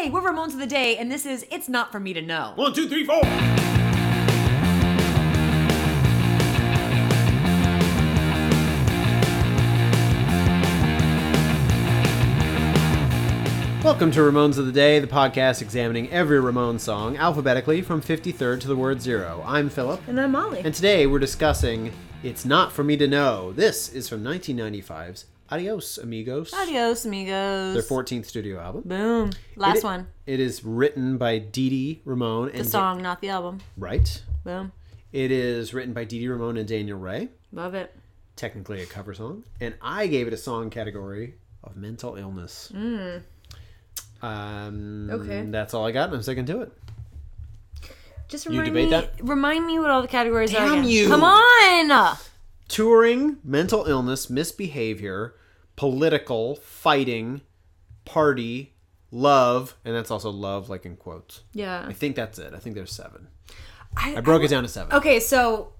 Hey, we're Ramones of the Day, and this is It's Not For Me to Know. One, two, three, four. Welcome to Ramones of the Day, the podcast examining every Ramones song alphabetically from 53rd to the word zero. I'm Philip, And I'm Molly. and today we're discussing It's Not For Me to Know. This is from 1995's Adios, Amigos, Adios, amigos. their 14th studio album. Boom. Last It- one. It is written by Dee Dee Ramone The and song, not the album. right. Boom. It is written by Dee Dee Ramone and Daniel Rey. Love it. Technically a cover song, and I gave it a song category of mental illness. Um, Hmm. Okay. That's all I got, and I'm sticking to it. Just You remind debate me. that? Remind me what all the categories are. Damn again. you. Come on. Touring, mental illness, misbehavior, political, fighting, party, love, and that's also love, like in quotes. Yeah. I think that's it. I think there's seven. I, I broke it down to seven. Okay, so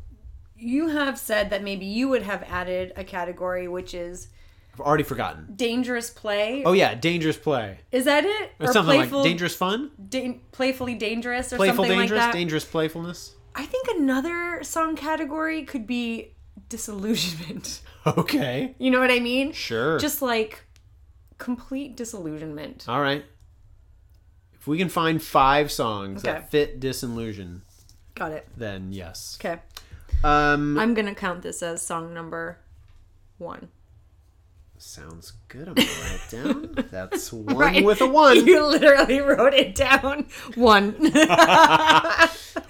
you have said that maybe you would have added a category which is I've already forgotten. dangerous play. Oh yeah, dangerous play Is that it? or, something like dangerous fun, da- playfully dangerous or playful something dangerous, like that. dangerous playfulness. I think another song category could be disillusionment. Okay, You know what I mean? sure. Just like complete disillusionment. All right. If we can find five songs Okay. that fit disillusion, Got it. then yes. Okay. Um, I'm gonna count this as song number one. Sounds good. I'm gonna write it down. That's one Right. with a one. You literally wrote it down. One.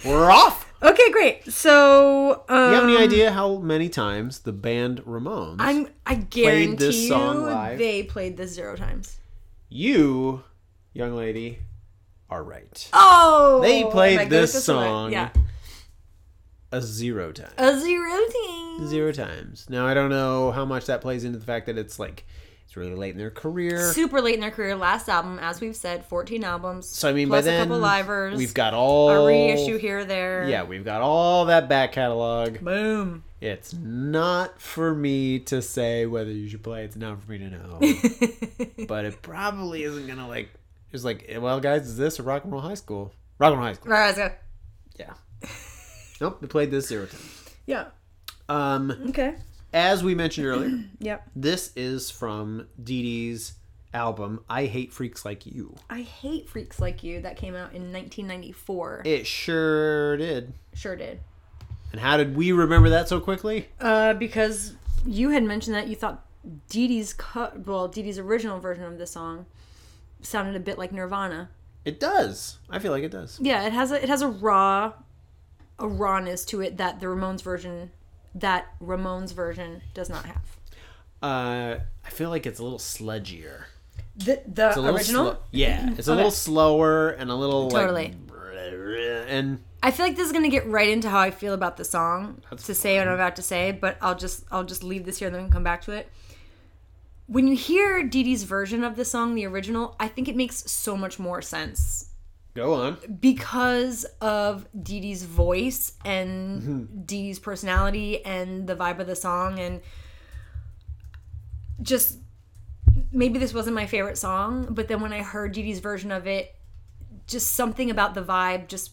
We're off. okay, great. So, um, You have any idea how many times the band Ramones, I'm. I guarantee this you, song live? they played this zero times. you, young lady, are right. Oh, They played this song Yeah, A zero time. a zero team. Zero times. Now I don't know how much that plays into the fact that it's like it's really late in their career. Super late in their career. Last album, as we've said, 14 albums. So I mean, plus by then a couple livers. we've got all a reissue here there. Yeah, we've got all that back catalog. Boom. It's not for me to say whether you should play. It's not for me to know. but it probably isn't gonna like. It's like, well, guys, is this a rock and roll high school? Rock and roll high school. Right. Yeah. nope, we played this zero times. Yeah. Um, Okay. as we mentioned earlier, Yep. this is from Dee Dee's album "I Hate Freaks Like You." I hate Freaks Like You that came out in 1994. It sure did. sure did. And how did we remember that so quickly? Uh, because you had mentioned that you thought Dee Dee's cut, well, Dee Dee's original version of the song sounded a bit like Nirvana. It does. I feel like it does. Yeah, it has a it has a raw, a rawness to it that the Ramones version, that Ramones version does not have. Uh, I feel like it's a little sludgier. The the It's a little original. slo- yeah, it's a Okay. little slower and a little Totally. like and I feel like this is gonna get right into how I feel about the song to say what I'm about to say, but I'll just I'll just leave this here and then we can come back to it. When you hear Dee Dee's version of the song, the original, I think it makes so much more sense go on. because of Dee Dee's voice and Mm-hmm. Dee Dee's personality and the vibe of the song and just maybe this wasn't my favorite song, but then when I heard Dee Dee's version of it, just something about the vibe just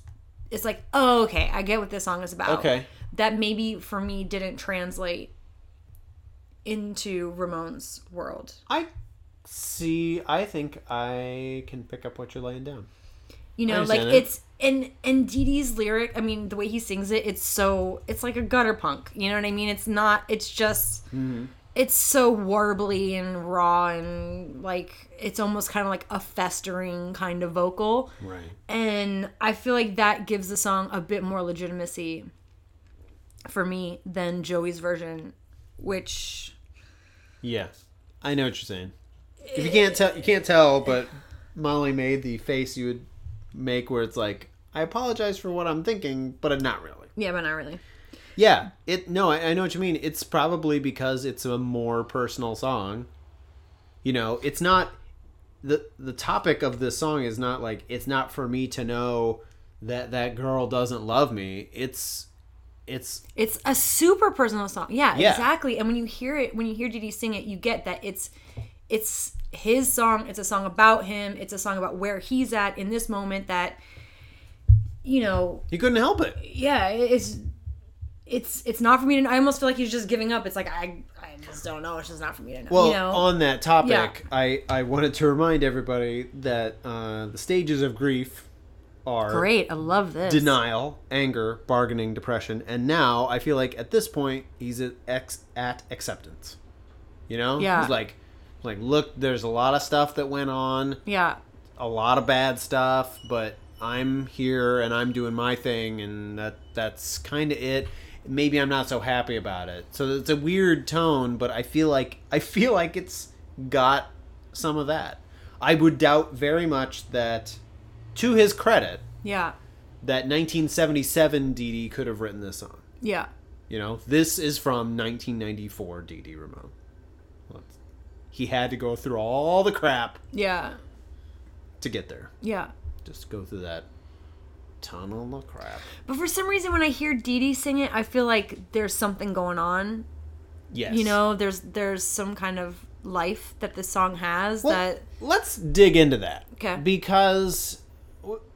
it's like, oh okay, I get what this song is about. Okay. That maybe for me didn't translate into Ramones' world. I see. I think I can pick up what you're laying down. You know, like that. it's and and Dee Dee's lyric. I mean, the way he sings it, it's so it's like a gutter punk. You know what I mean? It's not. It's just. Mm-hmm. It's so warbly and raw and like it's almost kind of like a festering kind of vocal, Right. and I feel like that gives the song a bit more legitimacy for me than Joey's version, which Yeah, I know what you're saying. If you can't tell, you can't tell, but Molly made the face you would make where it's like, I apologize for what I'm thinking, but not really. yeah, but not really. Yeah, it. No, I, I know what you mean. It's probably because it's a more personal song. You know, it's not the the topic of this song is not like it's not for me to know that that girl doesn't love me. It's it's It's a super personal song. Yeah, Yeah. exactly. And when you hear it, when you hear Dee sing it, you get that it's it's his song. It's a song about him. It's a song about where he's at in this moment. That you know, He couldn't help it. yeah, it's it's it's not for me to. I almost feel like he's just giving up. It's like I I just don't know. It's just not for me to know. Well, you know, on that topic, Yeah. I, I wanted to remind everybody that uh, the stages of grief are great. I love this. denial, anger, bargaining, depression, and now I feel like at this point he's at ex- at acceptance. You know, Yeah. He's like, like look, there's a lot of stuff that went on, Yeah, a lot of bad stuff, but I'm here and I'm doing my thing, and that that's kind of it. Maybe I'm not so happy about it. So it's a weird tone, but I feel like I feel like it's got some of that. I would doubt very much that, to his credit, yeah, that 1977 Dee Dee could have written this song. yeah. You know, this is from 1994 DD Dee Ramone. Well, it's- He had to go through all the crap Yeah, to get there. yeah. Just go through that tunnel of crap. But for some reason, when I hear Dee Dee sing it, I feel like there's something going on. Yes. You know, there's there's some kind of life that this song has Well, that. let's dig into that. Okay. Because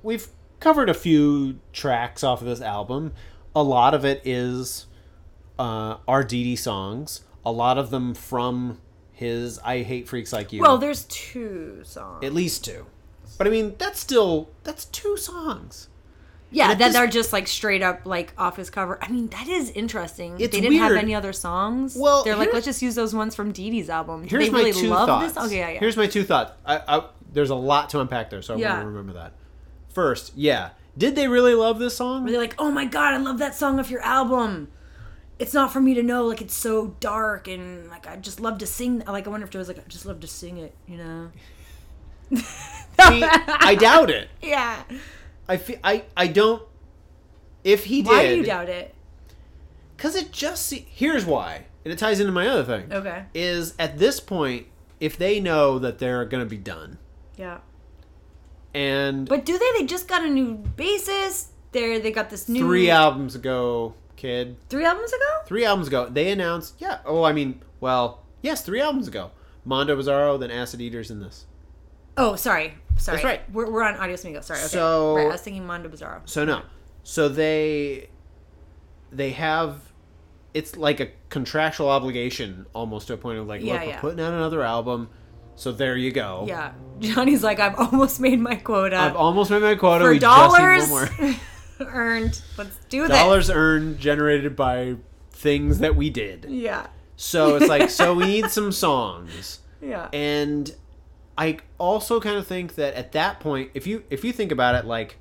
we've covered a few tracks off of this album. A lot of it is uh, our Dee Dee songs. A lot of them from his "I Hate Freaks Like You." Well, there's two songs. at least two. But I mean, that's still that's two songs. yeah, at that this- they're just like straight up like off his cover. I mean, that is interesting. It's they didn't have any other songs. Well, they're like, let's just use those ones from Dee Dee's album. Do Here's they my really two love thoughts. this? Okay, yeah, yeah. Here's my two thoughts. I, I, there's a lot to unpack there, so I Yeah. want to remember that. First, yeah, did they really love this song? Where they're like, oh my god, I love that song off your album. It's not for me to know, like it's so dark and like I just love to sing. Like I wonder if Joe's like, I just love to sing it, you know? See, I doubt it. Yeah. I feel I I don't. If he Why did, do you doubt it? Because it just here's why, and it ties into my other thing. Okay. Is at this point, if they know that they're gonna be done, Yeah. and But do they? They just got a new bassist. There, they got this new three albums ago, kid, three albums ago. three albums ago, they announced, yeah. Oh, I mean, well, yes, three albums ago, Mondo Bizarro, then Acid Eaters, and this. Oh, sorry, sorry. That's right. We're, we're on Adios Amigos. Sorry. Okay. So- right, I was thinking Mondo Bizarro. So no, so they they have it's like a contractual obligation almost to a point of like, Yeah, look, we're putting out another album, so there you go. Yeah. Johnny's like, I've almost made my quota. I've almost made my quota. for we just need one dollars more. earned. Let's do this. dollars earned generated by things that we did. Yeah. So it's like, so we need some songs, Yeah. and I also kind of think that at that point, if you if you think about it, like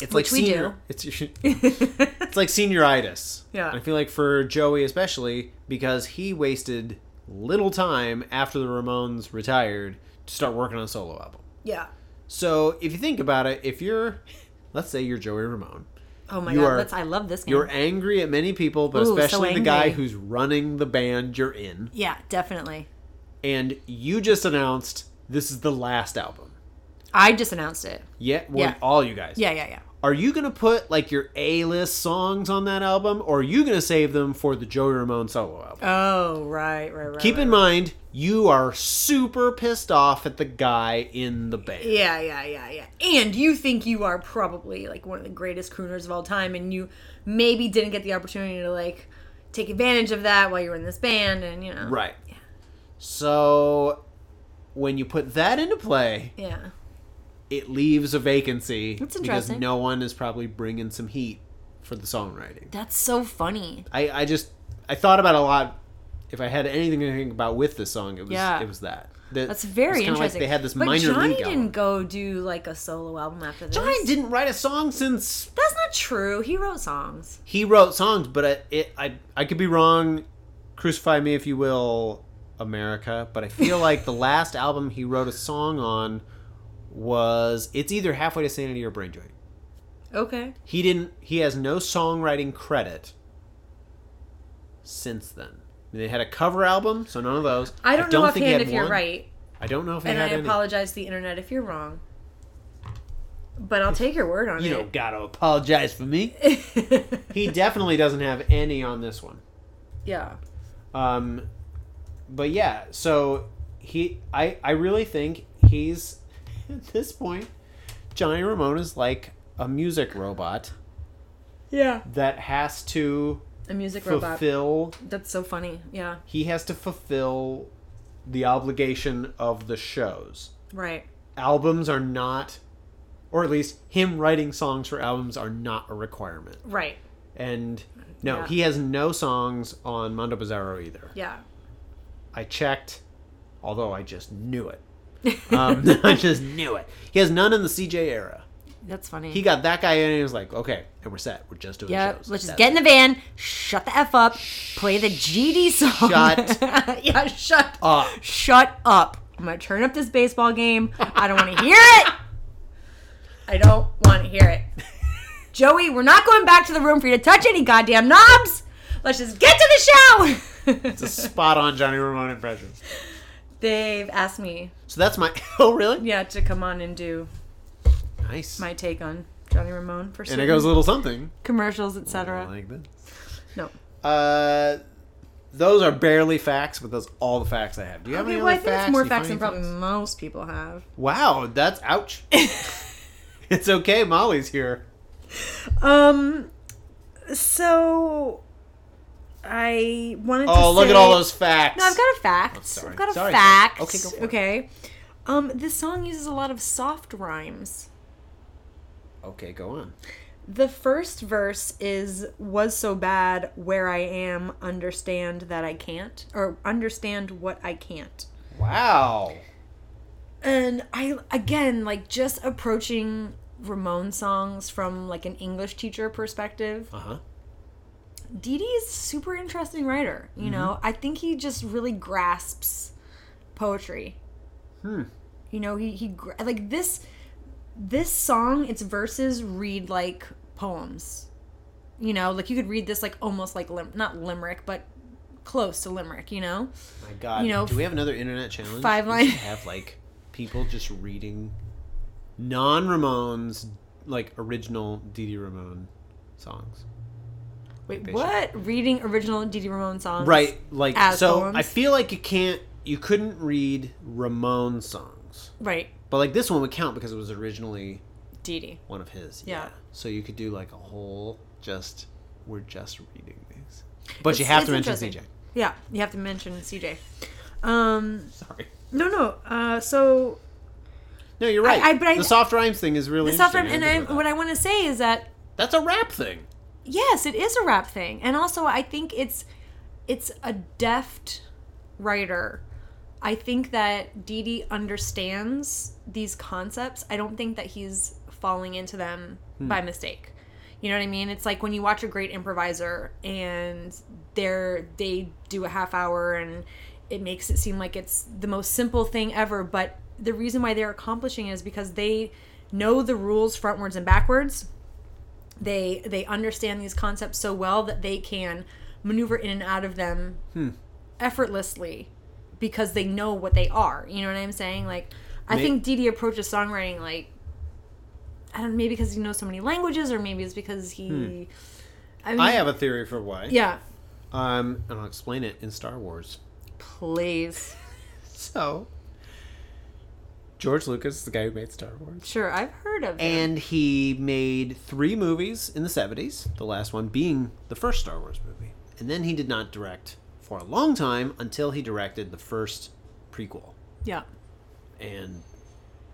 it's Which like senior, it's it's like senioritis. Yeah. And I feel like for Joey especially because he wasted little time after the Ramones retired to start working on a solo album. yeah. So if you think about it, if you're, let's say you're Joey Ramone, Oh my You god, are- that's I love this game. you're angry at many people, but Ooh, so especially the guy who's running the band you're in, yeah, definitely. and you just announced this is the last album. I just announced it. Yeah, well, Yeah. all you guys. Yeah, yeah, yeah. Are you gonna put like your A list songs on that album, or are you gonna save them for the Joey Ramone solo album? Oh, right, right, right. Keep right, in right. mind, you are super pissed off at the guy in the band. Yeah, yeah, yeah, yeah. And you think you are probably like one of the greatest crooners of all time, and you maybe didn't get the opportunity to like take advantage of that while you were in this band, and you know. Right. Yeah. So when you put that into play, Yeah. It leaves a vacancy That's because interesting. no one is probably bringing some heat for the songwriting. That's so funny. I, I just I thought about a lot. If I had anything to think about with this song, it was Yeah. it was that. That- That's it's very kinda interesting. Like they had this but minor Johnny league didn't album. go do like a solo album after this. Johnny didn't write a song since That's not true. He wrote songs. he wrote songs, but it, it I I could be wrong. Crucify me if you will, America. But I feel like the last album he wrote a song on was it's either halfway to sanity or brain drain. Okay. He didn't. He has no songwriting credit since then. They had a cover album, so none of those. I don't, know think he offhand had if you're one. right, I don't know if he and I any. apologize to the internet if you're wrong. But I'll take your word on You it. don't gotta apologize for me. He definitely doesn't have any on this one. yeah. Um, but yeah, so he I I really think he's at this point Johnny Ramone is like a music robot Yeah. that has to A music robot. fulfill That's so funny. Yeah. he has to fulfill the obligation of the shows. Right. Albums are not or at least him writing songs for albums are not a requirement. Right. And no, Yeah. he has no songs on Mondo Bizarro either. Yeah. I checked, although I just knew it. Um, I just knew it. He has none in the CJ era. That's funny. He got that guy in and he was like, okay, and we're set. We're just doing yeah, shows. let's just That's get in the van, shut the F up, play the GD song. Shut yeah, shut up. Shut up. I'm going to turn up this baseball game. I don't want to hear it. I don't want to hear it. Joey, we're not going back to the room for you to touch any goddamn knobs. Let's just get to the show. It's a spot on Johnny Ramone impression. They've asked me, So that's my. Oh, really? yeah, to come on and do Nice. my take on Johnny Ramone for and certain it goes a little something commercials, etc. like this. No. Uh, those are barely facts, but those all the facts I have. Do you have Okay, any well, I other think facts? it's more you facts find than any probably most people have. Wow, that's ouch. it's okay. Molly's here. Um, so I wanted to. Oh, look say- at all those facts. No, I've got a fact. Oh. I've got a Sorry, fact. sorry. Okay, go for it. Okay. Um, this song uses a lot of soft rhymes. Okay, go on. The first verse is was so bad where I am understand that I can't or understand what I can't. Wow. And I again like just approaching Ramon songs from like an English teacher perspective. Uh huh. Dee Dee is a super interesting writer. You know, I think he just really grasps poetry. Hmm. You know, he he like this this song. Its verses read like poems. You know, like you could read this like almost like lim- not limerick, but close to limerick. You know, My God. You know, do we have another internet challenge? five line- have like people just reading non Ramones like original Dee Dee Ramone songs. Wait, They what? Reading original Dee Dee Ramone songs, Right. Like so. poems? I feel like you can't. You couldn't read Ramone songs, Right, but like this one would count because it was originally Dee. one of his. Yeah. So you could do like a whole just we're just reading these, but you have to mention. CJ. Yeah, you have to mention CJ. Um, Sorry. no, no. Uh, so No, you're right. I- but I- the soft rhymes thing is really the soft interesting. rhyme, and I I, what I want to say is that. That's a rap thing. Yes, it is a rap thing, and also I think it's it's a deft writer. I think that Dee Dee understands these concepts. I don't think that he's falling into them hmm. by mistake. You know what I mean? It's like when you watch a great improviser and they're they do a half hour and it makes it seem like it's the most simple thing ever, but the reason why they're accomplishing it is because they know the rules frontwards and backwards they they understand these concepts so well that they can maneuver in and out of them effortlessly because they know what they are. You know what I'm saying? Like I May- think Dee Dee approaches songwriting like I don't know, maybe because he knows so many languages or maybe it's because he I, mean, I have a theory for why. Yeah. Um, and I'll explain it in Star Wars. Please. So, George Lucas is the guy who made Star Wars. Sure, I've heard of him. And he made three movies in the 70s, the last one being the first Star Wars movie. And then he did not direct for a long time until he directed the first prequel. Yeah. And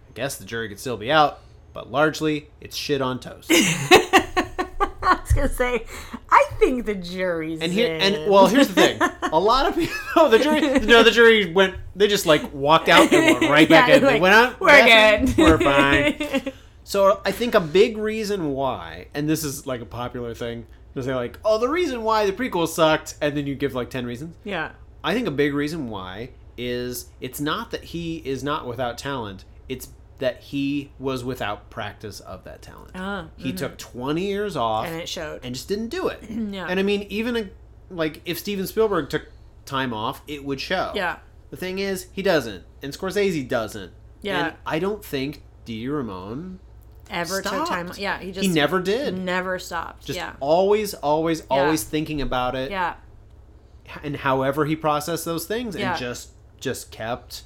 I guess the jury could still be out, but largely it's shit on toast. Gonna say, I think the jury's And here, in. and well, here's the thing: a lot of people, oh, the jury, no, the jury went, they just like walked out and went right back Yeah, in. They went out, We're good. we're fine. So I think a big reason why, and this is like a popular thing, to they're like, oh, the reason why the prequel sucked, and then you give like ten reasons. yeah. I think a big reason why is it's not that he is not without talent; it's that he was without practice of that talent. Ah, he took twenty years off, And it showed. and just didn't do it. Yeah. And I mean, even a, like if Steven Spielberg took time off, it would show. Yeah. The thing is, he doesn't, and Scorsese doesn't. Yeah. And I don't think Dee Ramone Ever took time. stopped. Yeah, he just he never did. never stopped. Just yeah. always, always, always thinking about it, Yeah. and however he processed those things, Yeah. and just just kept.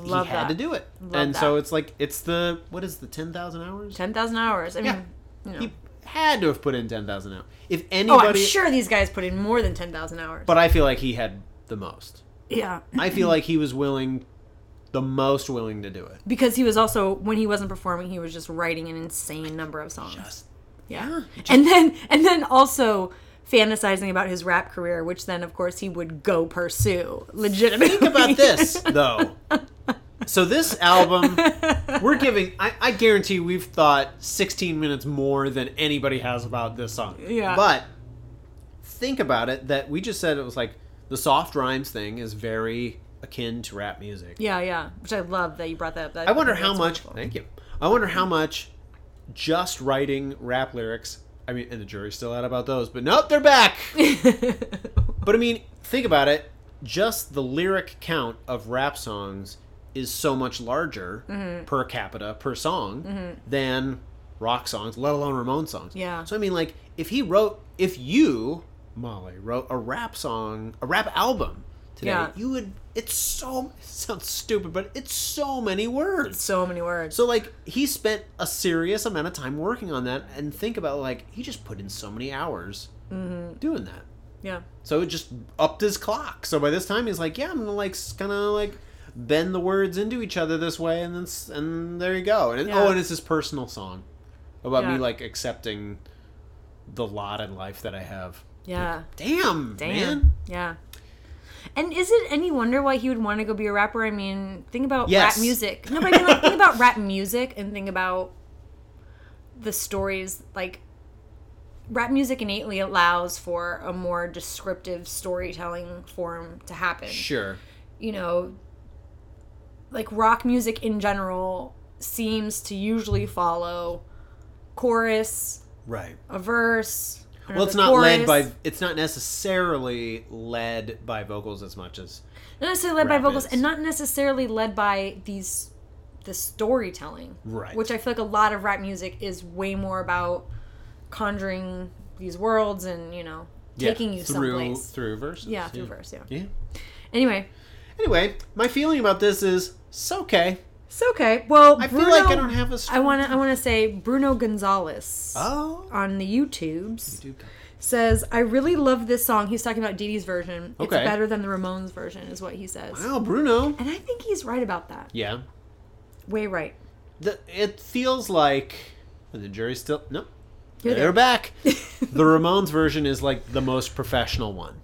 He love had that. to do it, Love and so it's like it's the what is the ten thousand hours? Ten thousand hours. I mean, Yeah. you know. He had to have put in ten thousand hours. If anybody, oh, I'm sure these guys put in more than ten thousand hours. but I feel like he had the most. yeah, I feel like he was willing, the most willing to do it. because he was also when he wasn't performing, he was just writing an insane number of songs. Just yeah, yeah, and then and then also fantasizing about his rap career, which then of course he would go pursue legitimately. Think about this though. So this album, we're giving. I, I guarantee we've thought 16 minutes more than anybody has about this song. Yeah. But think about it. That we just said it was like the soft rhymes thing is very akin to rap music. Yeah, yeah, which I love that you brought that up. That, I wonder how much. wonderful. Thank you. I wonder how much just writing rap lyrics. I mean, and the jury's still out about those, but nope, they're back. But I mean, think about it. Just the lyric count of rap songs is so much larger Mm-hmm. per capita per song than rock songs, let alone Ramon songs. Yeah. So I mean, like, if he wrote, if you, Molly, wrote a rap song, a rap album today, Yeah. you would. It's so it sounds stupid, but it's so many words. so many words. So like he spent a serious amount of time working on that, and think about like he just put in so many hours Mm-hmm. doing that. yeah, So it just upped his clock. So by this time, he's like, "Yeah, I'm gonna like kind of like bend the words into each other this way, and then s- and there you go." And Yeah. oh, and it's his personal song about me like accepting the lot in life that I have. yeah. Damn, Damn. man. Yeah. And is it any wonder why he would want to go be a rapper? I mean, think about Yes. rap music. No, but I mean, like, think about rap music and think about the stories. Like, rap music innately allows for a more descriptive storytelling form to happen. Sure. You know, like rock music in general seems to usually follow chorus, Right. a verse. Well, it's not led by. It's not necessarily led by vocals as much as. not necessarily led by vocals is. and not necessarily led by these the storytelling Right. which i feel like a lot of rap music is way more about conjuring these worlds and you know taking you through someplace through verses. yeah through verse yeah Yeah. anyway Anyway, my feeling about this is it's okay. It's okay well I Bruno, feel like I don't have a. i want to i want to say bruno gonzalez Oh. on the youtubes Dude. says i really love this song he's talking about Dee Dee's version it's Okay. better than the ramones version is what he says Wow, Bruno. and i think he's right about that Yeah. way right The, it feels like the jury's still no. You're They're there. back. the Ramones version is like the most professional one,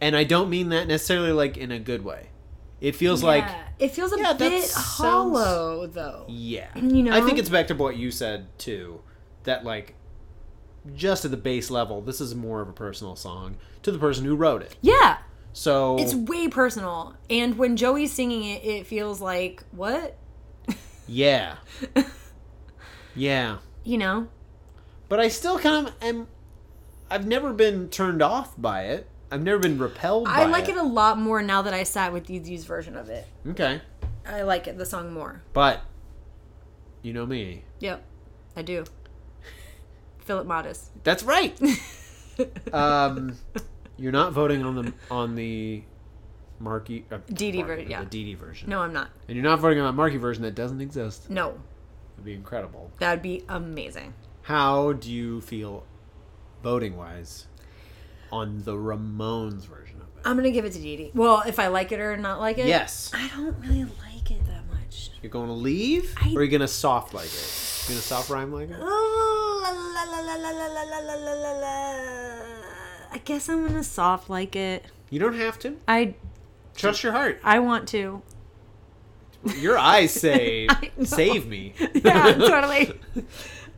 and I don't mean that necessarily like in a good way. It feels like it feels a Yeah, bit sounds- hollow though. Yeah. You know? I think it's back to what you said too. That like just at the base level, this is more of a personal song to the person who wrote it. Yeah, So it's way personal. And when Joey's singing it, it feels like what? yeah. Yeah. You know? But I still kind of am I've never been turned off by it. I've never been repelled by I like it a lot more now that I sat with Dee's version of it. Okay. I like it the song more. But you know me. Yep, I do. Philip Modest. That's right. um you're not voting on the on the Marky uh, Marky, version, yeah. The Dee version. No, I'm not. And you're not voting on that Marky version that doesn't exist. No, It'd be incredible. that would be amazing. How do you feel voting wise on the Ramones version of it. I'm gonna give it to Dee Dee. Well, if I like it or not like it. Yes. I don't really like it that much. You're going to leave, I... or are you gonna soft like it? You're gonna soft rhyme like it. I guess I'm gonna soft like it. You don't have to. I trust your heart. I want to. Your eyes say, "Save me." Yeah, totally.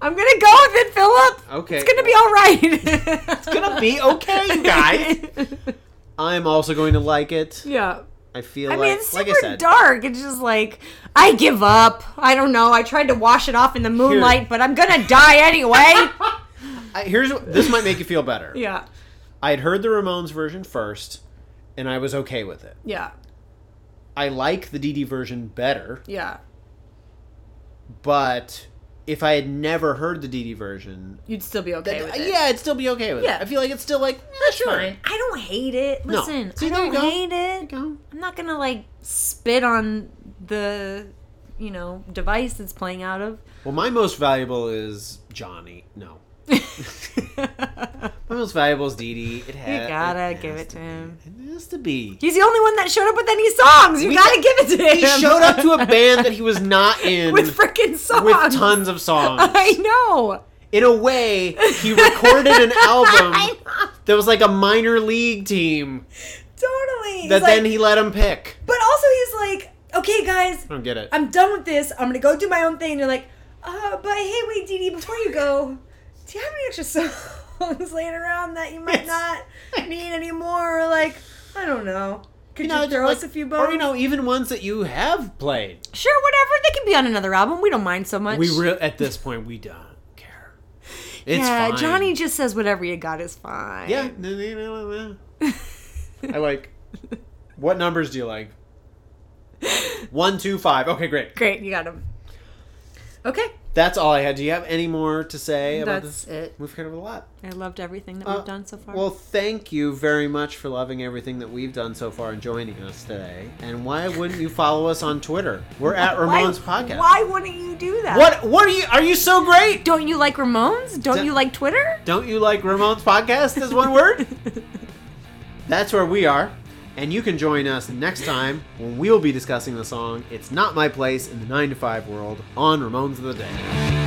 I'm gonna go with it, Philip. Okay. It's gonna be all right. it's gonna be okay, you guys. I'm also going to like it. yeah. I feel I like, mean, it's like super I said, dark. It's just like I give up. I don't know. I tried to wash it off in the moonlight, but I'm gonna die anyway. I, here's this might make you feel better. yeah. I had heard the Ramones version first, and I was okay with it. Yeah. I like the Dee Dee version better, Yeah. but if I had never heard the Dee version, You'd still be okay that- with it. yeah, I'd still be okay with Yeah. it. I feel like it's still like yeah, That's sure. fine. I don't hate it. No. Listen, See, I don't hate it. I'm not gonna like spit on the, you know, device it's playing out of. Well, my most valuable is Johnny. No, my most valuable is Dee Dee. It has, You gotta it give it to be. him. It has to be. He's the only one that showed up with any songs. You We- gotta give it to him. He showed up to a band that he was not in with freaking songs. with tons of songs. I know. In a way, he recorded an album that was like a minor league team Totally. He's that like- then he let him pick. But also, he's like, okay, guys, I don't get it. I'm done with this. I'm gonna go do my own thing. And they're like, uh, but hey, wait, Dee Dee, before you go, do you have any extra songs laying around that you might not need anymore? Or like, I don't know. Could you, know, throw like- us a few bones? Or you know, even ones that you have played. sure, whatever. They can be on another album. We don't mind so much. We re- at this point we don't care. It's yeah, fine. Johnny just says whatever you got is fine. Yeah. I like. What numbers do you like? One, two, five. Okay, great. Great, you got him. Okay, That's all I had. Do you have any more to say about that's this? it. We've covered a lot. I loved everything that Uh, we've done so far. Well, thank you very much for loving everything that we've done so far and joining us today. And why wouldn't you follow us on Twitter? We're at Ramones why, Podcast. Why wouldn't you do that? What? What are you? Are you so great? Don't you like Ramones? Don't D- you like Twitter? Don't you like Ramones Podcast? As one word. That's where we are. And you can join us next time when we'll be discussing the song It's Not My Place in the 9 to 5 World on Ramones of the Day.